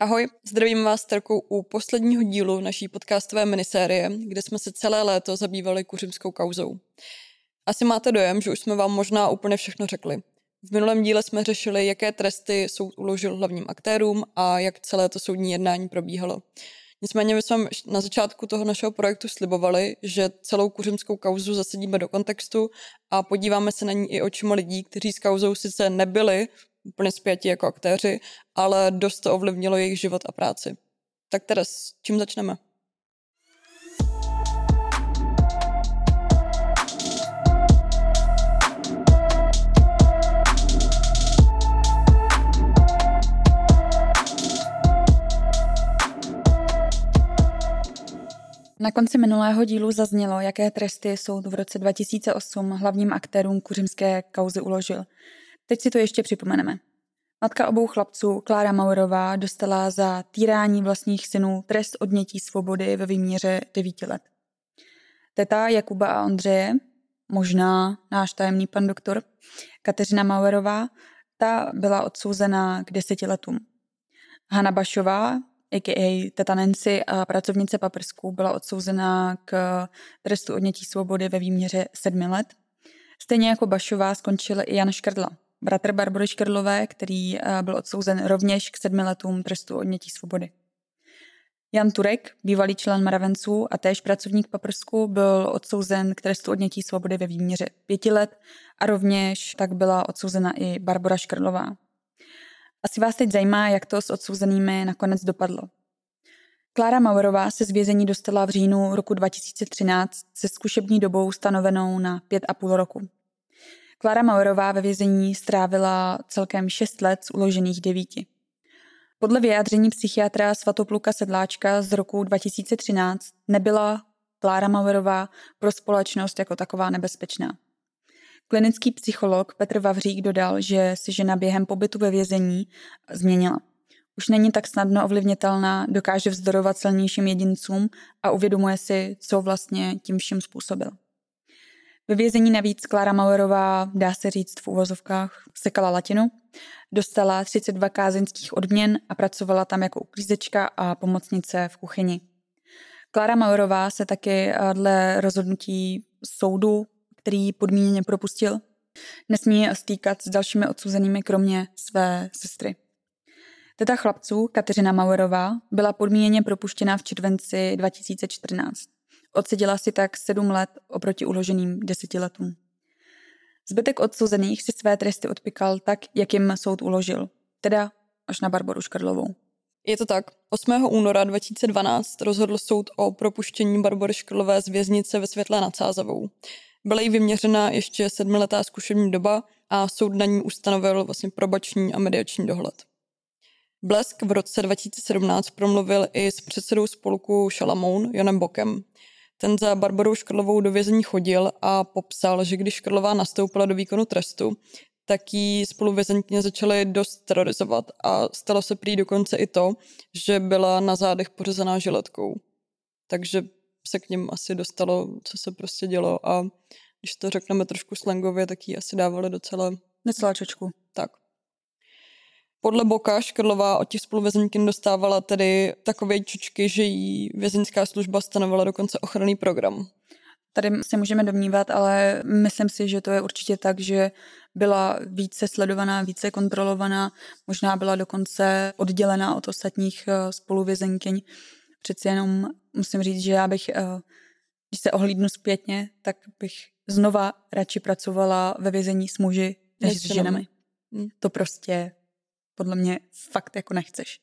Ahoj, zdravím vás Terkou u posledního dílu naší podcastové minisérie, kde jsme se celé léto zabývali kuřimskou kauzou. Asi máte dojem, že už jsme vám možná úplně všechno řekli. V minulém díle jsme řešili, jaké tresty soud uložil hlavním aktérům a jak celé to soudní jednání probíhalo. Nicméně my jsme na začátku toho našeho projektu slibovali, že celou kuřimskou kauzu zasadíme do kontextu a podíváme se na ní i očima lidí, kteří s kauzou sice nebyli úplně zpěti jako aktéři, ale dost to ovlivnilo jejich život a práci. Tak teda s čím začneme? Na konci minulého dílu zaznělo, jaké tresty soud v roce 2008 hlavním aktérům kuřimské kauzy uložil. Teď si to ještě připomeneme. Matka obou chlapců, Klára Maurová, dostala za týrání vlastních synů trest odnětí svobody ve výměře 9 let. Teta Jakuba a Ondřeje, možná náš tajemný pan doktor, Kateřina Maurová, ta byla odsouzena k deseti letům. Hanna Bašová, a.k.a. teta Nancy a pracovnice Paprsků, byla odsouzena k trestu odnětí svobody ve výměře sedmi let. Stejně jako Bašová skončil i Jan Škrdla, bratr Barbory Škrlové, který eh, byl odsouzen rovněž k sedmi letům trestu odnětí svobody. Jan Turek, bývalý člen mravenců a též pracovník Paprsku, byl odsouzen k trestu odnětí svobody ve výměře pěti let a rovněž tak byla odsouzena i Barbara Škrlová. Asi vás teď zajímá, jak to s odsouzenými nakonec dopadlo. Klára Maurová se z vězení dostala v říjnu roku 2013 se zkušební dobou stanovenou na pět a půl roku. Klára Maurová ve vězení strávila celkem 6 let z uložených devíti. Podle vyjádření psychiatra Svatopluka Sedláčka z roku 2013 nebyla Klára Maurová pro společnost jako taková nebezpečná. Klinický psycholog Petr Vavřík dodal, že si žena během pobytu ve vězení změnila. Už není tak snadno ovlivnitelná, dokáže vzdorovat silnějším jedincům a uvědomuje si, co vlastně tím vším způsobil. Ve vězení navíc Klára Mauerová, dá se říct v uvozovkách, sekala latinu, dostala 32 kázeňských odměn a pracovala tam jako uklízečka a pomocnice v kuchyni. Klára Mauerová se taky eh, dle rozhodnutí soudu, který podmíněně propustil, nesmí stýkat s dalšími odsouzenými kromě své sestry. Teta chlapců, Kateřina Mauerová, byla podmíněně propuštěna v červenci 2014. Odseděla si tak sedm let oproti uloženým deseti letům. Zbytek odsouzených si své tresty odpikal tak, jak jim soud uložil, teda až na Barboru Škrlovou. Je to tak. 8. února 2012 rozhodl soud o propuštění Barbory Škrlové z věznice ve Světlé nad Sázavou. Byla jí vyměřena ještě sedmiletá zkušební doba a soud na ní ustanovil vlastně probační a mediační dohled. Blesk v roce 2017 promluvil i s předsedou spolku Šalamoun Janem Bokem. Ten za Barbarou Škrlovou do vězení chodil a popsal, že když Škrlová nastoupila do výkonu trestu, tak ji spoluvězenkyně začaly dost terorizovat a stalo se prý dokonce i to, že byla na zádech pořezaná žiletkou. Takže se k ním asi dostalo, co se prostě dělo a když to řekneme trošku slangově, tak ji asi dávali docela... Necela čočku. Tak. Podle Boka Škrlová od těch spoluvězenkyň dostávala tedy takové čučky, že jí vězeňská služba stanovala dokonce ochranný program. Tady se můžeme domnívat, ale myslím si, že to je určitě tak, že byla více sledovaná, více kontrolovaná, možná byla dokonce oddělená od ostatních eh, spoluvězenkyň. Přeci jenom musím říct, že já bych, eh, když se ohlídnu zpětně, tak bych znova radši pracovala ve vězení s muži než s ženami. Hmm. To prostě podle mě fakt jako nechceš.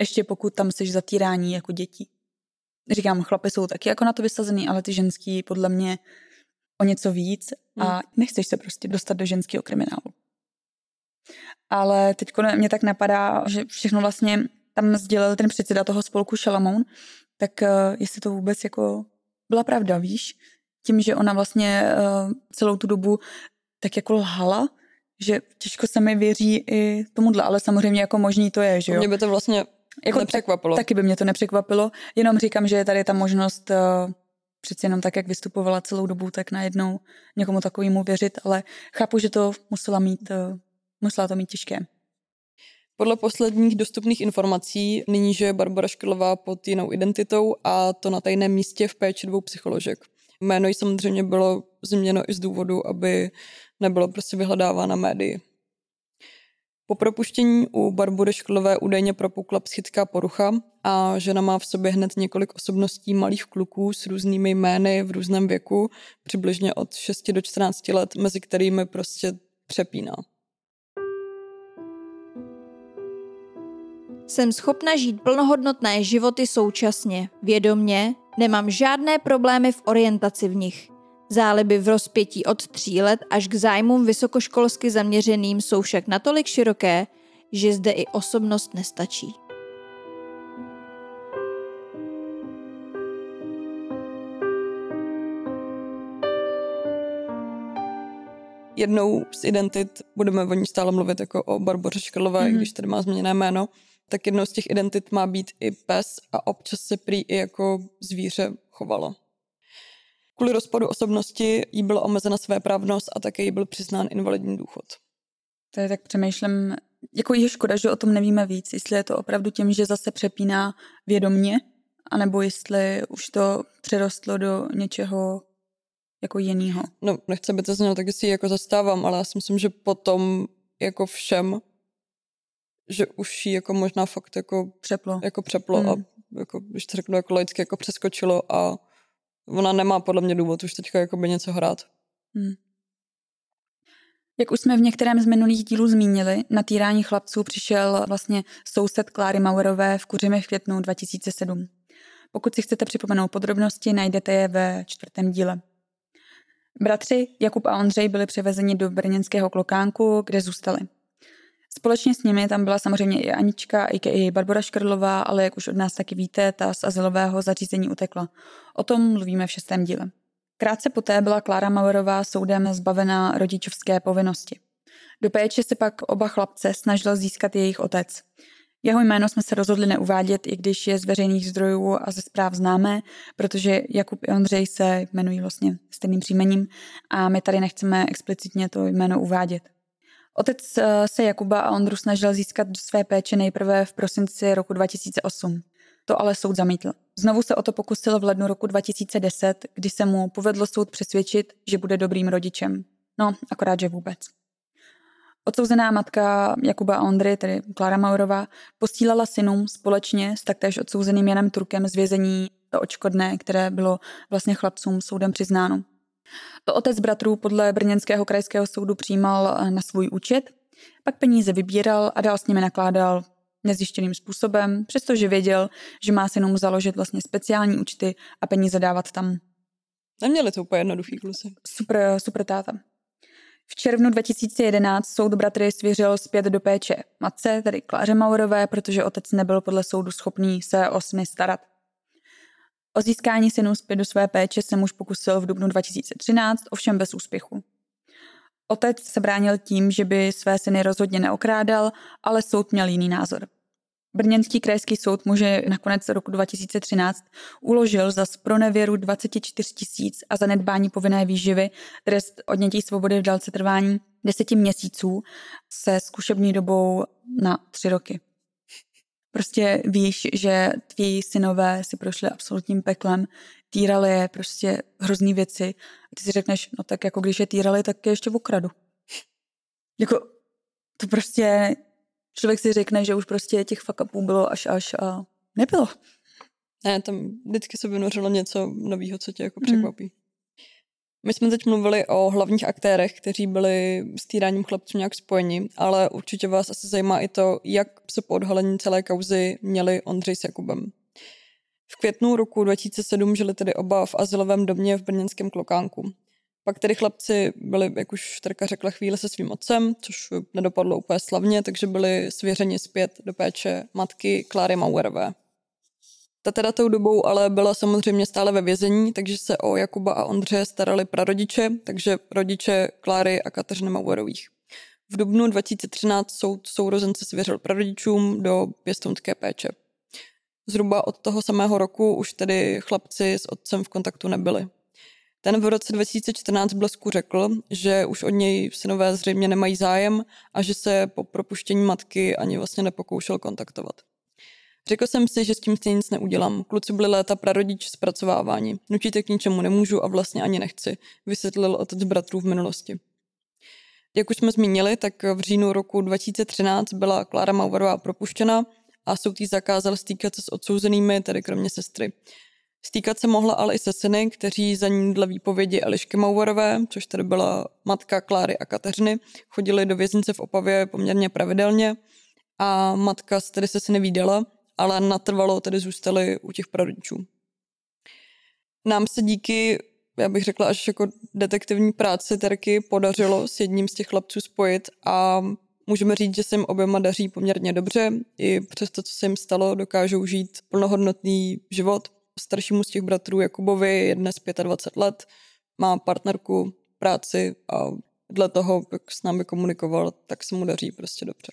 Ještě pokud tam jsi zatírání jako děti. Říkám, chlapy jsou taky jako na to vysazený, ale ty ženský podle mě o něco víc a hmm. nechceš se prostě dostat do ženského kriminálu. Ale teď mě tak napadá, že všechno vlastně tam sdělil ten předseda toho spolku Šalamoun, tak uh, jestli to vůbec jako byla pravda, víš? Tím, že ona vlastně uh, celou tu dobu tak jako lhala, že těžko se mi věří i tomuhle, ale samozřejmě jako možný to je, že jo. Mě by to vlastně jako nepřekvapilo. Tak, taky by mě to nepřekvapilo, jenom říkám, že je tady ta možnost uh, přeci jenom tak, jak vystupovala celou dobu, tak najednou někomu takovému věřit, ale chápu, že to musela mít, uh, musela to mít těžké. Podle posledních dostupných informací nyní žije Barbara Škrlová pod jinou identitou a to na tajném místě v péči dvou psycholožek. Jméno jí samozřejmě bylo změněno i z důvodu, aby nebylo prostě vyhledáváno médii. Po propuštění u Barbory Šklové údajně propukla psychická porucha a žena má v sobě hned několik osobností malých kluků s různými jmény v různém věku, přibližně od 6 do 14 let, mezi kterými prostě přepíná. Jsem schopna žít plnohodnotné životy současně, vědomně, nemám žádné problémy v orientaci v nich. Záliby v rozpětí od tří let až k zájmům vysokoškolsky zaměřeným jsou však natolik široké, že zde i osobnost nestačí. Jednou z identit, budeme o ní stále mluvit jako o Barboře Škrlové, mm-hmm. když tady má změněné jméno, tak jednou z těch identit má být i pes a občas se prý i jako zvíře chovalo. Kvůli rozpadu osobnosti jí byla omezena své právnost a také jí byl přiznán invalidní důchod. To je tak přemýšlím, jako je škoda, že o tom nevíme víc, jestli je to opravdu tím, že zase přepíná vědomně, anebo jestli už to přerostlo do něčeho jako jiného. No, nechce by to znělo, tak si jako zastávám, ale já si myslím, že potom jako všem, že už jí jako možná fakt jako přeplo, jako přeplo hmm. a jako, když to řeknu jako laicky, jako přeskočilo a ona nemá podle mě důvod už teďka jako by něco hrát. Hmm. Jak už jsme v některém z minulých dílů zmínili, na týrání chlapců přišel vlastně soused Kláry Maurové v Kuřimi v květnu 2007. Pokud si chcete připomenout podrobnosti, najdete je ve čtvrtém díle. Bratři Jakub a Ondřej byli převezeni do brněnského klokánku, kde zůstali. Společně s nimi tam byla samozřejmě i Anička, i Barbara Škrlová, ale jak už od nás taky víte, ta z azylového zařízení utekla. O tom mluvíme v šestém díle. Krátce poté byla Klára Mauerová soudem zbavena rodičovské povinnosti. Do péče se pak oba chlapce snažil získat jejich otec. Jeho jméno jsme se rozhodli neuvádět, i když je z veřejných zdrojů a ze zpráv známé, protože Jakub i Ondřej se jmenují vlastně stejným příjmením a my tady nechceme explicitně to jméno uvádět. Otec eh, se Jakuba a Ondru snažil získat do své péče nejprve v prosinci roku 2008. To ale soud zamítl. Znovu se o to pokusil v lednu roku 2010, kdy se mu povedlo soud přesvědčit, že bude dobrým rodičem. No, akorát, že vůbec. Odsouzená matka Jakuba a Ondry, tedy Klára Maurová, posílala synům společně s taktéž odsouzeným Janem Turkem z vězení to očkodné, které bylo vlastně chlapcům soudem přiznáno. To otec bratrů podle Brněnského krajského soudu přijímal eh, na svůj účet, pak peníze vybíral a dál s nimi nakládal nezjištěným způsobem, přestože věděl, že má synům založit vlastně speciální účty a peníze dávat tam. Neměli to úplně jednoduchý kluci. Super, super táta. V červnu 2011 soud bratry svěřil zpět do péče matce, tedy Kláře Maurové, protože otec nebyl podle soudu schopný se o syny starat. O získání synů zpět do své péče se muž pokusil v dubnu 2013, ovšem bez úspěchu. Otec se bránil tím, že by své syny rozhodně neokrádal, ale soud měl jiný názor. Brněnský krajský soud muže nakonec roku 2013 uložil za spronevěru 24 tisíc a za nedbání povinné výživy trest odnětí svobody v délce trvání 10 měsíců se zkušební dobou na tři roky. Prostě víš, že tví synové si prošli absolutním peklem, týrali je prostě hrozný věci a ty si řekneš, no tak jako když je týrali, tak je ještě v okradu. Jako to prostě člověk si řekne, že už prostě těch fuck bylo až až a nebylo. Ne, tam vždycky se vynořilo něco nového, co tě jako překvapí. Mm. My jsme teď mluvili o hlavních aktérech, kteří byli s týráním chlapců nějak spojeni, ale určitě vás asi zajímá i to, jak se po odhalení celé kauzy měli Ondřej s Jakubem. V květnu roku 2007 žili tedy oba v asilovém domě v brněnském Klokánku. Pak tedy chlapci byli, jak už Trka řekla, chvíli se svým otcem, což nedopadlo úplně slavně, takže byli svěřeni zpět do péče matky Kláry Mauerové. Ta teda tou dobou ale byla samozřejmě stále ve vězení, takže se o Jakuba a Ondře starali prarodiče, takže rodiče Kláry a Kateřiny Mauerových. V dubnu 2013 soud sourozence svěřil prarodičům do pěstounské péče. Zhruba od toho samého roku už tedy chlapci s otcem v kontaktu nebyli. Ten v roce 2014 Blesku řekl, že už od něj synové zřejmě nemají zájem a že se po propuštění matky ani vlastně nepokoušel kontaktovat. Řekl jsem si, že s tím stejně nic neudělám. Kluci byli léta prarodič zpracovávání. Nutíte k ničemu nemůžu a vlastně ani nechci, vysvětlil otec bratrů v minulosti. Jak už jsme zmínili, tak v říjnu roku 2013 byla Klára Mauverová propuštěna a soud zakázal stýkat se s odsouzenými, tedy kromě sestry. Stýkat se mohla ale i se syny, kteří za ní dle výpovědi Elišky Mauvarové, což tedy byla matka Kláry a Kateřiny, chodili do věznice v Opavě poměrně pravidelně a matka tedy se syny výdala, ale natrvalo tedy zůstali u těch prarodičů. Nám se díky, já bych řekla, až jako detektivní práci Terky podařilo s jedním z těch chlapců spojit a můžeme říct, že se jim oběma daří poměrně dobře. I přes to, co se jim stalo, dokážou žít plnohodnotný život. Staršímu z těch bratrů Jakubovi je dnes 25 let, má partnerku, práci a dle toho, jak s námi komunikoval, tak se mu daří prostě dobře.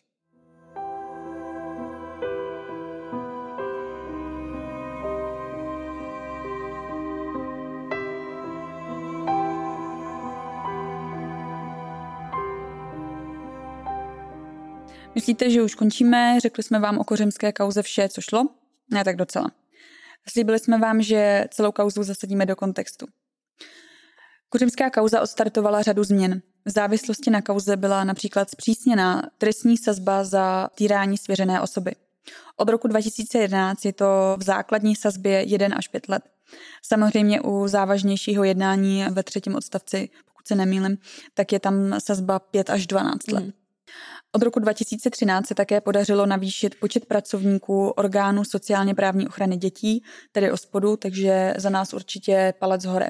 Myslíte, že už končíme? Řekli jsme vám o kořemské kauze vše, co šlo? Ne, tak docela. Slíbili jsme vám, že celou kauzu zasadíme do kontextu. Kořemská kauza odstartovala řadu změn. V závislosti na kauze byla například zpřísněna trestní sazba za týrání svěřené osoby. Od roku 2011 je to v základní sazbě 1 až 5 let. Samozřejmě u závažnějšího jednání ve třetím odstavci, pokud se nemýlim, tak je tam sazba 5 až 12 let. Mm. Od roku 2013 se také podařilo navýšit počet pracovníků orgánů sociálně právní ochrany dětí, tedy OSPODu, takže za nás určitě palec hore.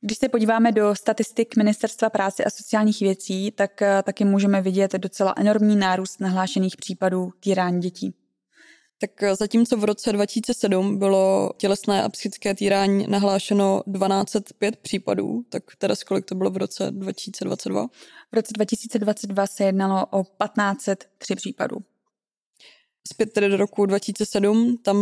Když se podíváme do statistik Ministerstva práce a sociálních věcí, tak eh, taky můžeme vidět docela enormní nárůst nahlášených případů týrání dětí. Tak eh, zatímco v roce 2007 bylo tělesné a psychické týrání nahlášeno 1205 případů, tak teda kolik to bylo v roce 2022? V roce 2022 se jednalo o 1503 případů. Zpět tedy do roku 2007, tam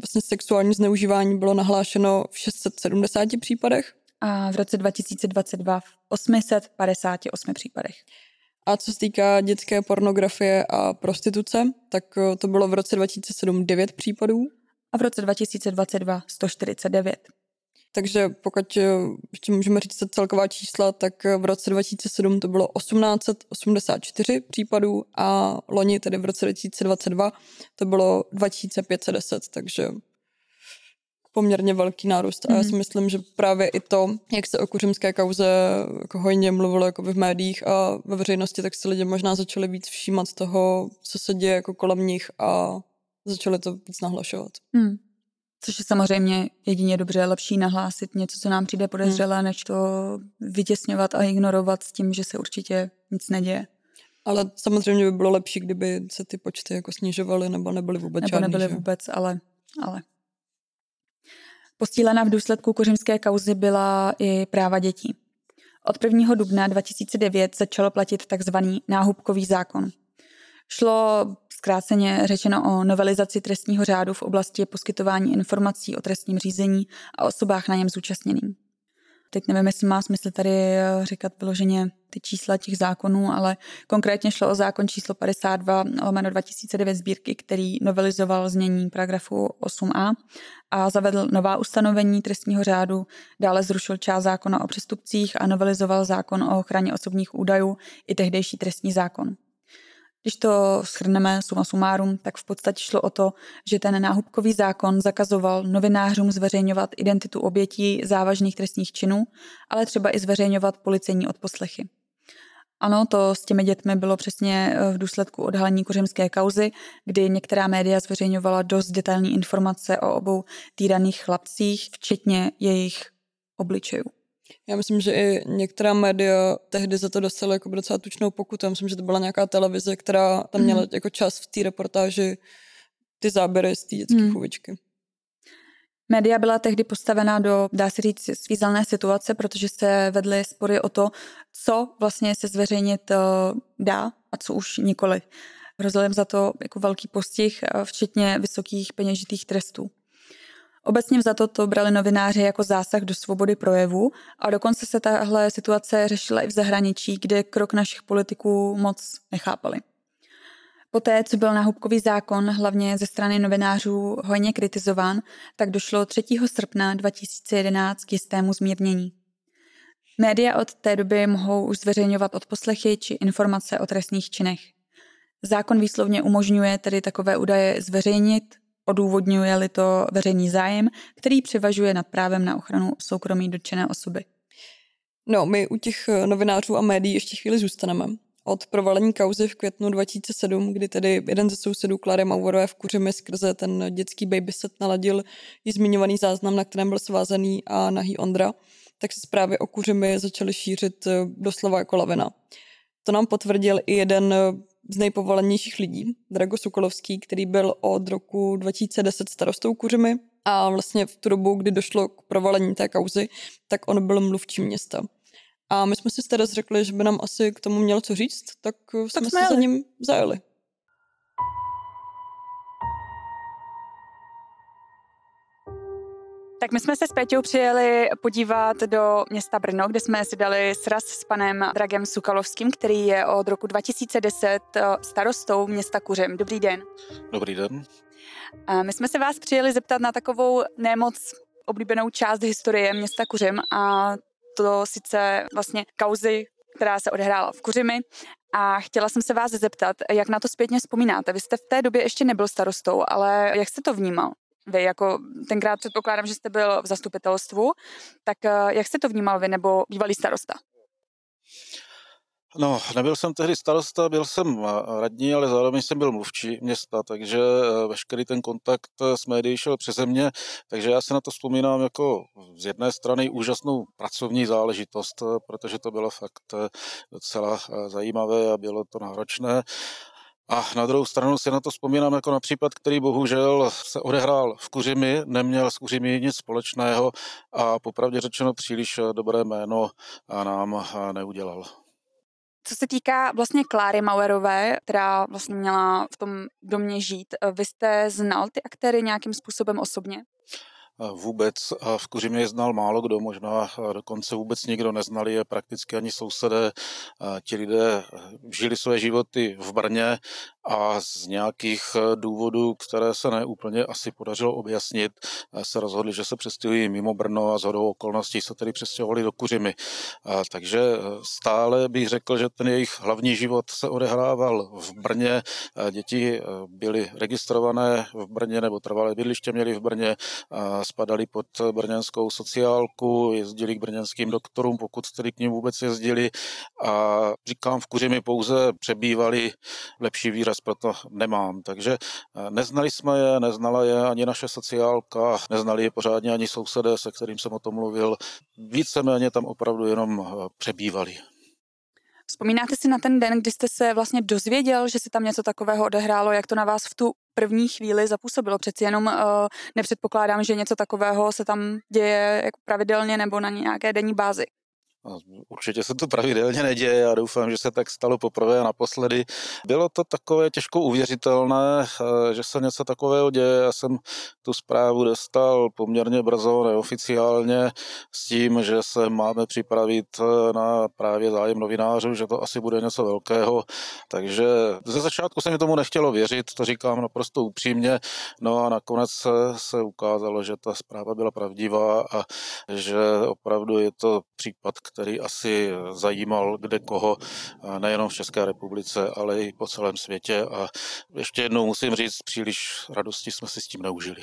vlastně sexuální zneužívání bylo nahlášeno v 670 případech. A v roce 2022 v 858 případech. A co se týká dětské pornografie a prostituce, tak eh, to bylo v roce 2007 9 případů. A v roce 2022 149. Takže pokud eh, ještě můžeme říct celková čísla, tak eh, v roce 2007 to bylo 1884 případů a loni, tedy v roce 2022, to bylo 2510, takže poměrně velký nárůst. A já si mhm. myslím, že právě i to, jak se o kuřimské kauze jako hojně mluvilo jako v médiích a ve veřejnosti, tak se lidi možná začali víc všímat toho, co se děje jako kolem nich a začali to víc nahlašovat. Hmm. Což je samozřejmě jedině dobře, lepší nahlásit něco, co nám přijde podezřelé, hmm. než to vytěsňovat a ignorovat s tím, že se určitě nic neděje. Ale samozřejmě by bylo lepší, kdyby se ty počty jako snižovaly nebo nebyly vůbec nebo žádný. nebyly že? vůbec, ale, ale Postílena v důsledku kořimské kauzy byla i práva dětí. Od 1. dubna 2009 začalo platit tzv. náhubkový zákon. Šlo zkráceně řečeno o novelizaci trestního řádu v oblasti poskytování informací o trestním řízení a osobách na něm zúčastněným. Teď nevím, jestli má smysl tady eh, říkat vyloženě ty čísla těch zákonů, ale konkrétně šlo o zákon číslo 52 lomeno 2009 sbírky, který novelizoval znění paragrafu 8a a zavedl nová ustanovení trestního řádu, dále zrušil část zákona o přestupcích a novelizoval zákon o ochraně osobních údajů i tehdejší trestní zákon. Když to schrneme suma sumárum, tak v podstatě šlo o to, že ten náhubkový zákon zakazoval novinářům zveřejňovat identitu obětí závažných trestních činů, ale třeba i zveřejňovat policejní odposlechy. Ano, to s těmi dětmi bylo přesně eh, v důsledku odhalení kořemské kauzy, kdy některá média zveřejňovala dost detailní informace o obou týraných chlapcích, včetně jejich obličejů. Já myslím, že i některá média tehdy za to dostala jako docela tučnou pokutu. Já myslím, že to byla nějaká televize, která tam měla mm. jako čas v té reportáži ty záběry z té dětské mm. chůvičky. Média byla tehdy postavena do, dá se říct, svízelné situace, protože se vedly spory o to, co vlastně se zveřejnit eh, dá a co už nikoli. Hrozil za to jako velký postih, eh, včetně vysokých peněžitých trestů. Obecně za to brali novináři jako zásah do svobody projevu a dokonce se tahle situace řešila i v zahraničí, kde krok našich politiků moc nechápali. Poté, co byl náhubkový zákon hlavně ze strany novinářů hojně kritizován, tak došlo 3. srpna 2011 k jistému zmírnění. Média od té doby mohou už zveřejňovat odposlechy či informace o trestných činech. Zákon výslovně umožňuje tedy takové údaje zveřejnit, odůvodňuje-li to veřejný zájem, který převažuje nad právem na ochranu soukromí dotčené osoby. No, my u těch novinářů a médií ještě chvíli zůstaneme od provalení kauzy v květnu 2007, kdy tedy jeden ze sousedů Klary Mauerové v Kuřimi skrze ten dětský babyset naladil i zmiňovaný záznam, na kterém byl svázaný a nahý Ondra, tak se zprávy o Kuřimi začaly šířit eh, doslova jako lavina. To nám potvrdil i jeden eh, z nejpovolenějších lidí, Drago Sokolovský, který byl od roku 2010 starostou Kuřimi a vlastně v tu dobu, kdy došlo k provalení té kauzy, tak on byl mluvčím města. A my jsme si teda řekli, že by nám asi k tomu měl co říct, tak, tak jsme, jsme se za ním zajeli. Tak my jsme se s Péťou přijeli podívat do města Brno, kde jsme si dali sraz s panem Dragem Sukalovským, který je od roku 2010 eh, starostou města Kuřem. Dobrý den. Dobrý den. A my jsme se vás přijeli zeptat na takovou nemoc oblíbenou část historie města Kuřem a to sice vlastně kauzy, která se odehrála v Kuřimi a chtěla jsem se vás zeptat, jak na to zpětně vzpomínáte. Vy jste v té době ještě nebyl starostou, ale jak jste to vnímal? Vy jako tenkrát předpokládám, že jste byl v zastupitelstvu, tak eh, jak jste to vnímal vy nebo bývalý starosta? No, nebyl jsem tehdy starosta, byl jsem eh, radní, ale zároveň jsem byl mluvčí města, takže eh, veškerý ten kontakt s médií šel přeze mě, takže já se na to vzpomínám jako z jedné strany úžasnou pracovní záležitost, protože to bylo fakt docela zajímavé a bylo to náročné. A na druhou stranu si na to vzpomínám jako na případ, který bohužel se odehrál v Kuřimi, neměl s Kuřimi nic společného a popravdě řečeno příliš dobré jméno nám neudělal. Co se týká vlastně Kláry Mauerové, která vlastně měla v tom domě žít, vy jste znal ty aktéry nějakým způsobem osobně? Vůbec v Kuřimě je znal málo kdo, možná dokonce vůbec nikdo neznali je prakticky ani sousedé. Ti lidé žili své životy v Brně a z nějakých důvodů, které se neúplně asi podařilo objasnit, se rozhodli, že se přestěhují mimo Brno a z hodou okolností se tedy přestěhovali do Kuřimy. Takže stále bych řekl, že ten jejich hlavní život se odehrával v Brně. Děti byly registrované v Brně nebo trvalé bydliště měli v Brně spadali pod brněnskou sociálku, jezdili k brněnským doktorům, pokud tedy k ním vůbec jezdili a říkám, v Kuřimi pouze přebývali, lepší výraz proto nemám. Takže eh, neznali jsme je, neznala je ani naše sociálka, neznali je pořádně ani sousedé, se kterým jsem o tom mluvil. Víceméně tam opravdu jenom eh, přebývali. Vzpomínáte si na ten den, kdy jste se vlastně dozvěděl, že se tam něco takového odehrálo, jak to na vás v tu první chvíli zapůsobilo? Přeci jenom uh, nepředpokládám, že něco takového se tam děje jako pravidelně nebo na nějaké denní bázi. Určitě se to pravidelně neděje a doufám, že se tak stalo poprvé a naposledy. Bylo to takové těžko uvěřitelné, eh, že se něco takového děje. Já jsem tu zprávu dostal poměrně brzo, neoficiálně, s tím, že se máme připravit eh, na právě zájem novinářů, že to asi bude něco velkého. Takže ze začátku se mi tomu nechtělo věřit, to říkám naprosto upřímně. No a nakonec se, se ukázalo, že ta zpráva byla pravdivá a že opravdu je to případ, který asi zajímal kde koho, nejenom v České republice, ale i po celém světě. A ještě jednou musím říct, příliš radosti jsme si s tím neužili.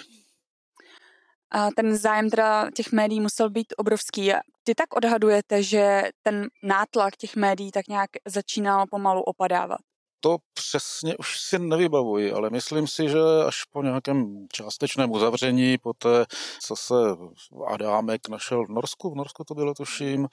A ten zájem teda těch médií musel být obrovský. Ty tak odhadujete, že ten nátlak těch médií tak nějak začínal pomalu opadávat? To přesně už si nevybavuji, ale myslím si, že až po nějakém částečném uzavření, po té, co se Adámek našel v Norsku, v Norsku to bylo tuším,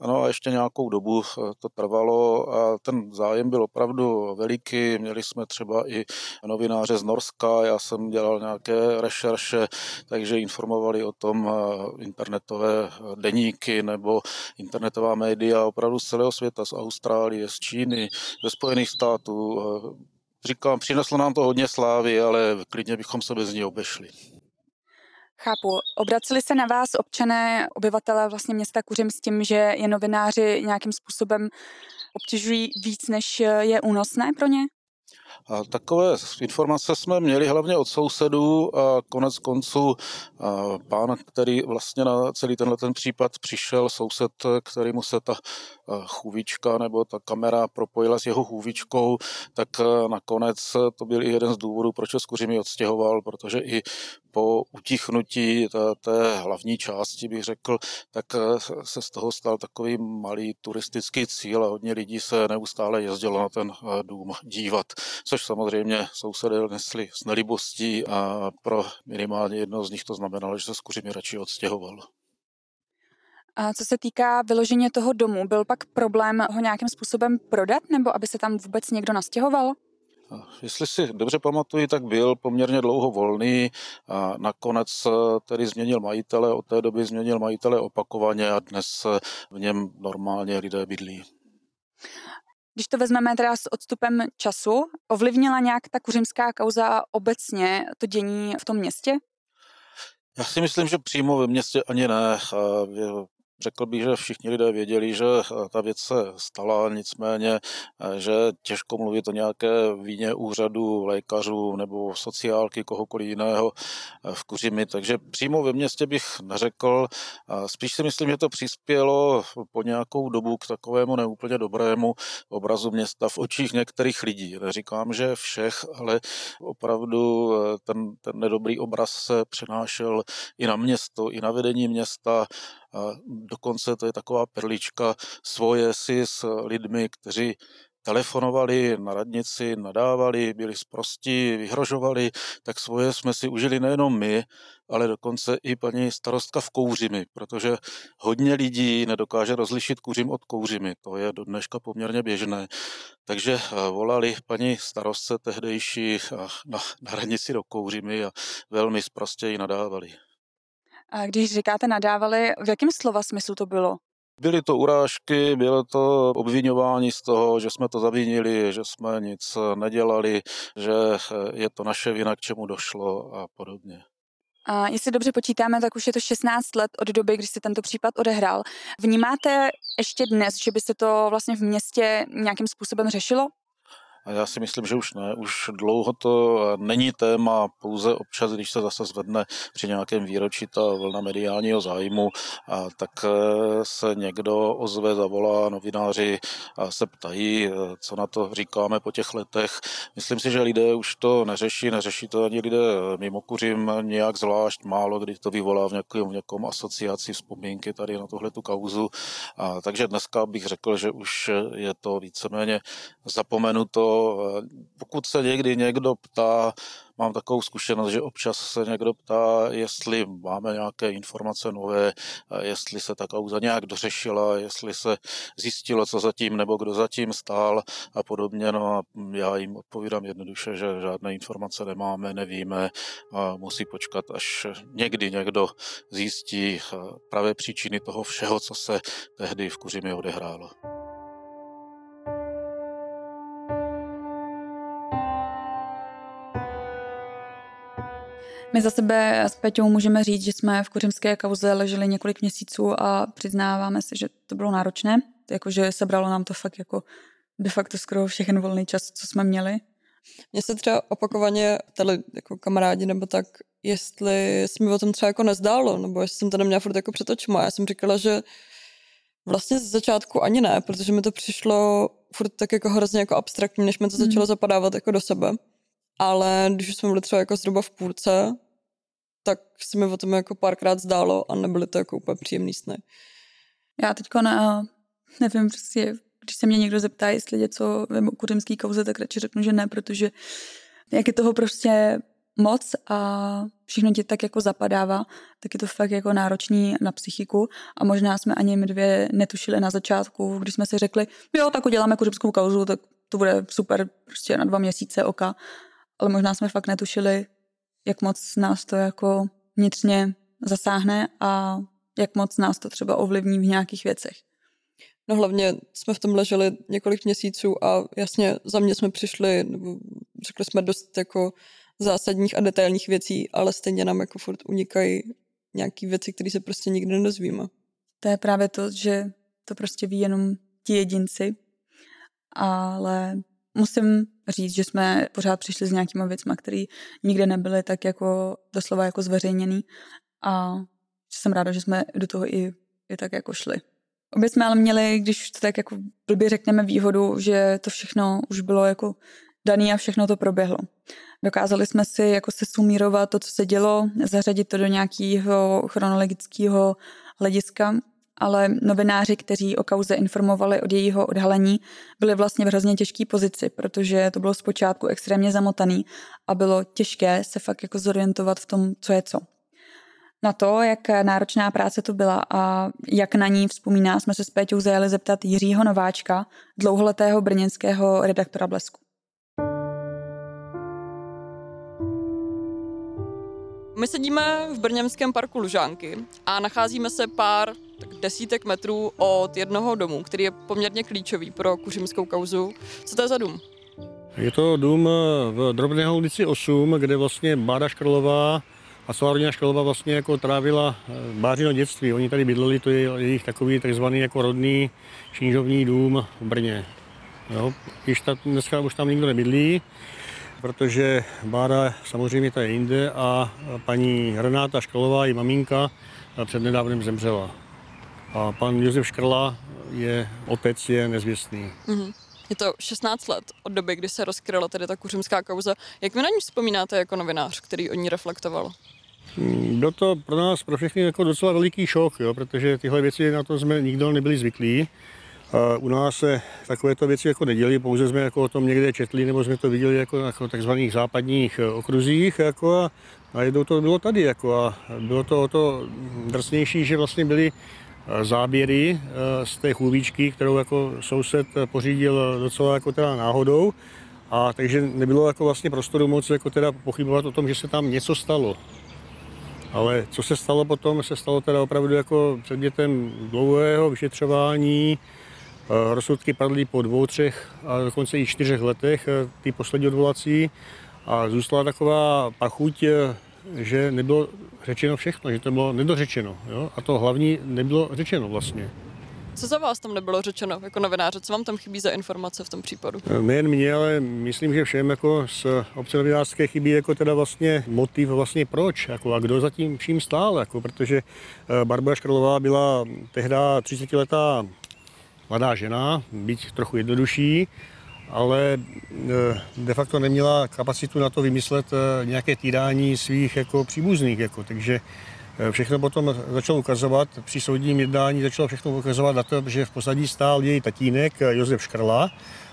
ano a ještě nějakou dobu to trvalo a ten zájem byl opravdu veliký, měli jsme třeba i novináře z Norska, já jsem dělal nějaké rešerše, takže informovali o tom eh, internetové deníky nebo internetová média opravdu z celého světa, z Austrálie, z Číny, ze Spojených států, sportu. Říkám, přineslo nám to hodně slávy, ale klidně bychom se bez ní obešli. Chápu. Obraceli se na vás občané, obyvatele vlastně města Kuřim s tím, že je novináři nějakým způsobem obtěžují víc, než je únosné pro ně? A takové informace jsme měli hlavně od sousedů a konec konců pán, který vlastně na celý tenhle ten případ přišel, soused, kterýmu se ta chůvička nebo ta kamera propojila s jeho chůvičkou, tak nakonec to byl i jeden z důvodů, proč ho z Kuřimi odstěhoval, protože i po utichnutí té, té hlavní části, bych řekl, tak se z toho stal takový malý turistický cíl a hodně lidí se neustále jezdilo na ten dům dívat což samozřejmě sousedé nesli s nelibostí a pro minimálně jedno z nich to znamenalo, že se skuřimi radši odstěhoval. A co se týká vyloženě toho domu, byl pak problém ho nějakým způsobem prodat, nebo aby se tam vůbec někdo nastěhoval? Jestli si dobře pamatuju, tak byl poměrně dlouho volný a nakonec tedy změnil majitele, od té doby změnil majitele opakovaně a dnes v něm normálně lidé bydlí. Když to vezmeme teda s odstupem času, ovlivnila nějak ta kuřimská kauza obecně to dění v tom městě? Já si myslím, že přímo ve městě ani ne. Řekl bych, že všichni lidé věděli, že eh, ta věc se stala, nicméně, eh, že těžko mluvit o nějaké víně úřadu, lékařů nebo sociálky, kohokoliv jiného eh, v Kuřimi. Takže přímo ve městě bych neřekl. Spíš si myslím, že to přispělo po nějakou dobu k takovému neúplně dobrému obrazu města v očích některých lidí. Neříkám, že všech, ale opravdu ten, ten nedobrý obraz se přenášel i na město, i na vedení města dokonce to je taková perlička svoje si s lidmi, kteří telefonovali na radnici, nadávali, byli zprostí, vyhrožovali, tak svoje jsme si užili nejenom my, ale dokonce i paní starostka v Kouřimi, protože hodně lidí nedokáže rozlišit kuřim od kouřimi. To je do dneška poměrně běžné. Takže eh, volali paní starostce tehdejší eh, na, na radnici do Kouřimi a velmi zprostě ji nadávali. A když říkáte nadávali, v jakém slova smyslu to bylo? Byly to urážky, bylo to obvinování z toho, že jsme to zavinili, že jsme nic nedělali, že je to naše vina, k čemu došlo a podobně. A jestli dobře počítáme, tak už je to 16 let od doby, kdy se tento případ odehrál. Vnímáte ještě dnes, že by se to vlastně v městě nějakým způsobem řešilo? A já si myslím, že už ne. Už dlouho to není téma, pouze občas, když se zase zvedne při nějakém výročí ta vlna mediálního zájmu, a tak eh, se někdo ozve, zavolá, novináři a se ptají, eh, co na to říkáme po těch letech. Myslím si, že lidé už to neřeší, neřeší to ani lidé mimo kuřím nějak zvlášť, málo kdy to vyvolá v někom, v někom asociaci vzpomínky tady na tohle tu kauzu. A, takže dneska bych řekl, že už je to víceméně zapomenuto Eh, pokud se někdy někdo ptá, mám takovou zkušenost, že občas se někdo ptá, jestli máme nějaké informace nové, jestli se ta kauza nějak dořešila, jestli se zjistilo, co zatím nebo kdo zatím stál a podobně. No a já jim odpovídám jednoduše, že žádné informace nemáme, nevíme a musí počkat, až někdy někdo zjistí eh, pravé příčiny toho všeho, co se tehdy v Kuřimě odehrálo. My za sebe s Peťou můžeme říct, že jsme v kuřimské kauze leželi několik měsíců a přiznáváme si, že to bylo náročné. Jakože sebralo nám to fakt jako de facto skoro všechen volný čas, co jsme měli. Mně se třeba opakovaně ptali jako kamarádi nebo tak, jestli se mi o tom třeba jako nezdálo, nebo jestli jsem to neměla furt jako před očima. Já jsem říkala, že vlastně z začátku ani ne, protože mi to přišlo furt tak jako hrozně jako abstraktní, než mi to začalo mm. zapadávat jako do sebe. Ale když jsme byli třeba jako zhruba v půlce, tak se mi o tom jako párkrát zdálo a nebyly to jako úplně příjemný sny. Já teďko na, nevím, prostě, když se mě někdo zeptá, jestli něco vím o kuřimský kauze, tak radši řeknu, že ne, protože jak je toho prostě moc a všechno ti tak jako zapadává, tak je to fakt jako náročný na psychiku a možná jsme ani my dvě netušili na začátku, když jsme si řekli, jo, tak uděláme kuřimskou kauzu, tak to bude super prostě na dva měsíce oka, ale možná jsme fakt netušili, jak moc nás to jako vnitřně zasáhne a jak moc nás to třeba ovlivní v nějakých věcech. No hlavně jsme v tom leželi několik měsíců a jasně za mě jsme přišli, nebo řekli jsme dost jako zásadních a detailních věcí, ale stejně nám jako furt unikají nějaký věci, které se prostě nikdy nedozvíme. To je právě to, že to prostě ví jenom ti jedinci, ale musím říct, že jsme pořád přišli s nějakýma věcmi, které nikdy nebyly tak jako doslova jako zveřejněný a jsem ráda, že jsme do toho i, i tak jako šli. Obě jsme ale měli, když to tak jako blbě řekneme výhodu, že to všechno už bylo jako daný a všechno to proběhlo. Dokázali jsme si jako se sumírovat to, co se dělo, zařadit to do nějakého chronologického hlediska, ale novináři, kteří o kauze informovali od jejího odhalení, byli vlastně v hrozně těžké pozici, protože to bylo zpočátku extrémně zamotaný a bylo těžké se fakt jako zorientovat v tom, co je co. Na to, jak náročná práce to byla a jak na ní vzpomíná, jsme se s Péťou zajeli zeptat Jiřího Nováčka, dlouholetého brněnského redaktora Blesku. My sedíme v brněnském parku Lužánky a nacházíme se pár tak desítek metrů od jednoho domu, který je poměrně klíčový pro kuřimskou kauzu. Co to je za dům? Je to dům v Drobného ulici 8, kde vlastně Bára Škrlová a celá rodina Škrlová vlastně jako trávila eh, bářino dětství. Oni tady bydleli, to je jejich takový takzvaný jako rodný šížovní dům v Brně. Jo, když ta, dneska už tam nikdo nebydlí, protože Bára samozřejmě ta je jinde a paní Renáta Škrlová, i maminka, přednedávnem zemřela. A pan Josef Škrla je, otec je nezvěstný. Mm-hmm. Je to 16 let od doby, kdy se rozkryla tedy ta kuřimská kauza. Jak vy na ní vzpomínáte jako novinář, který o ní reflektoval? Byl to pro nás, pro všechny jako docela veliký šok, jo, protože tyhle věci na to jsme nikdo nebyli zvyklí. U nás se takovéto věci jako neděli, pouze jsme jako o tom někde četli, nebo jsme to viděli jako na jako takzvaných západních eh, okruzích jako a najednou to bylo tady jako a bylo to o to drsnější, že vlastně byly eh, záběry eh, z té chůvíčky, kterou jako soused pořídil docela jako teda náhodou. A takže nebylo jako vlastně prostoru moc jako teda pochybovat o tom, že se tam něco stalo. Ale co se stalo potom, se stalo teda opravdu jako předmětem dlouhého vyšetřování, rozsudky padly po dvou, třech a dokonce i čtyřech letech, eh, ty poslední odvolací. A zůstala taková pachuť, eh, že nebylo řečeno všechno, že to bylo nedořečeno. Jo? A to hlavní nebylo řečeno vlastně. Co za vás tam nebylo řečeno jako novináře? Co vám tam chybí za informace v tom případu? Nejen mě, ale myslím, že všem jako z obce novinářské chybí jako teda vlastně motiv vlastně proč jako a kdo za tím vším stál, jako, protože Barbara Škrlová byla tehdy 30 letá mladá žena, být trochu jednodušší, ale e, de facto neměla kapacitu na to vymyslet e, nějaké týrání svých jako příbuzných. Jako, takže e, všechno potom začalo ukazovat, při soudním jednání začalo všechno ukazovat na to, že v pozadí stál její tatínek Josef Škrla,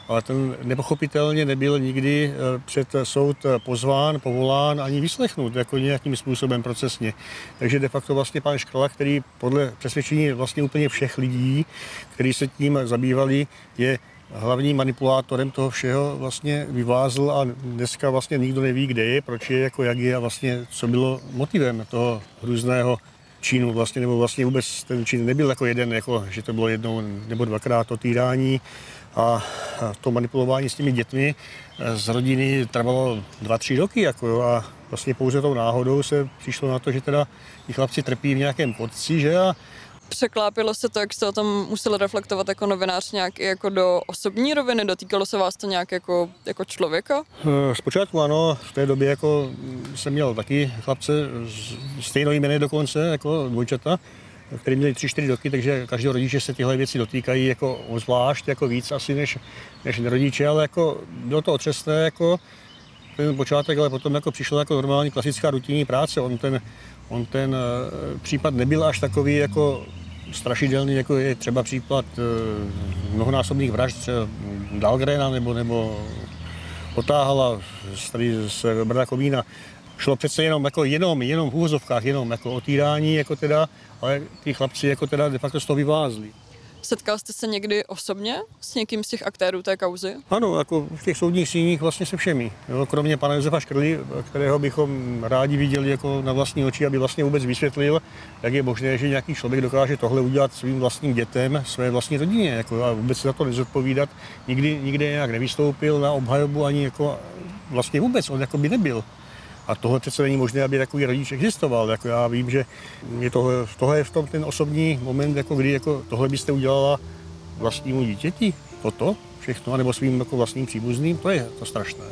ale ten nepochopitelně nebyl nikdy eh, před soud pozván, povolán ani vyslechnut jako nějakým způsobem procesně. Takže de facto vlastně pan Škrala, který podle přesvědčení vlastně úplně všech lidí, kteří se tím zabývali, je hlavním manipulátorem toho všeho vlastně vyvázl a dneska vlastně nikdo neví, kde je, proč je, jako jak je a vlastně co bylo motivem toho hrůzného čínu vlastně, nebo vlastně vůbec ten čin nebyl jako jeden, jako, že to bylo jednou nebo dvakrát to týrání, a to manipulování s těmi dětmi eh, z rodiny trvalo dva, tři roky. Jako jo, a vlastně pouze tou náhodou se přišlo na to, že teda ti chlapci trpí v nějakém podci, že a Překlápilo se to, jak jste o tom museli reflektovat jako novinář nějak i jako do osobní roviny? Dotýkalo se vás to nějak jako, jako člověka? Eh, zpočátku ano, v té době jako jsem měl taky chlapce stejnou jmény dokonce, jako dvojčata, který měli 3-4 roky, takže každý rodiče se tyhle věci dotýkají jako zvlášť, jako víc asi než, než rodiče, ale jako bylo to otřesné, jako ten počátek, ale potom jako přišla jako normální klasická rutinní práce. On ten, on ten uh, případ nebyl až takový jako strašidelný, jako je třeba případ uh, mnohonásobných vražd, Dalgrena nebo, nebo Potáhala tady z Brda Kovína šlo přece jenom, jako jenom, jenom v úvozovkách, jenom jako o týrání, jako teda, ale ty chlapci jako teda de facto z toho vyvázli. Setkal jste se někdy osobně s někým z těch aktérů té kauzy? Ano, jako v těch soudních síních vlastně se všemi. Jo, kromě pana Josefa Škrly, kterého bychom rádi viděli jako na vlastní oči, aby vlastně vůbec vysvětlil, jak je možné, že nějaký člověk dokáže tohle udělat svým vlastním dětem, své vlastní rodině. Jako, a vůbec se za to nezodpovídat. Nikdy, nikdy nějak nevystoupil na obhajobu ani jako vlastně vůbec, on jako by nebyl. A tohle přece není možné, aby takový rodič existoval. Jako já vím, že je tohle, tohle je v tom ten osobní moment, jako kdy jako tohle byste udělala vlastnímu dítěti, toto všechno, nebo svým jako vlastním příbuzným, to je to strašné.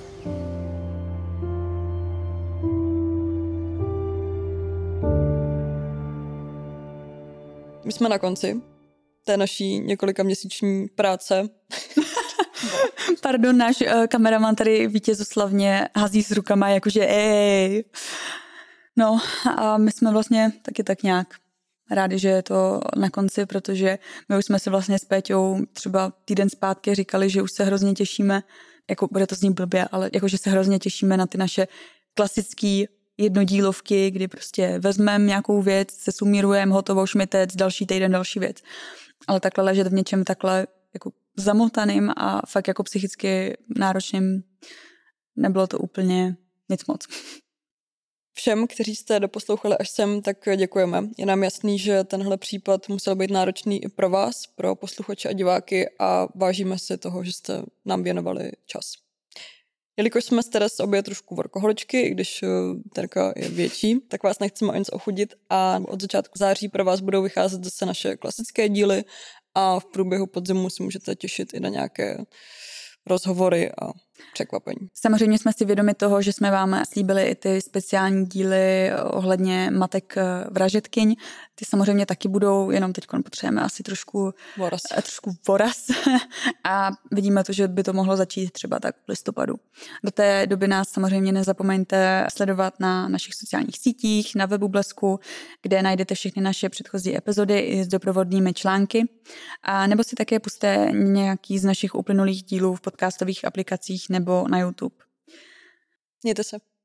My jsme na konci té naší několika měsíční práce. Pardon, náš uh, kameraman tady vítězoslavně hází s rukama, jakože ej. No a my jsme vlastně taky tak nějak rádi, že je to na konci, protože my už jsme si vlastně s Péťou třeba týden zpátky říkali, že už se hrozně těšíme, jako bude to znít blbě, ale jakože se hrozně těšíme na ty naše klasické jednodílovky, kdy prostě vezmeme nějakou věc, se sumírujeme, hotovo, šmitec, další týden, další věc. Ale takhle ležet v něčem takhle jako zamotaným a fakt jako psychicky náročným nebylo to úplně nic moc. Všem, kteří jste doposlouchali až sem, tak děkujeme. Je nám jasný, že tenhle případ musel být náročný i pro vás, pro posluchače a diváky a vážíme si toho, že jste nám věnovali čas. Jelikož jsme s Teres obě trošku workoholičky, i když eh, Terka je větší, tak vás nechceme o nic ochudit a od začátku září pro vás budou vycházet zase naše klasické díly a v průběhu podzimu si můžete těšit i na nějaké rozhovory a překvapení. Samozřejmě jsme si vědomi toho, že jsme vám slíbili i ty speciální díly ohledně matek vražetkyň. Ty samozřejmě taky budou, jenom teď potřebujeme asi trošku voraz. Eh, trošku voraz a vidíme to, že by to mohlo začít třeba tak v listopadu. Do té doby nás samozřejmě nezapomeňte sledovat na našich sociálních sítích, na webu Blesku, kde najdete všechny naše předchozí epizody i s doprovodnými články. A nebo si také puste nějaký z našich uplynulých dílů v podcastových aplikacích nebo na YouTube. Mějte se.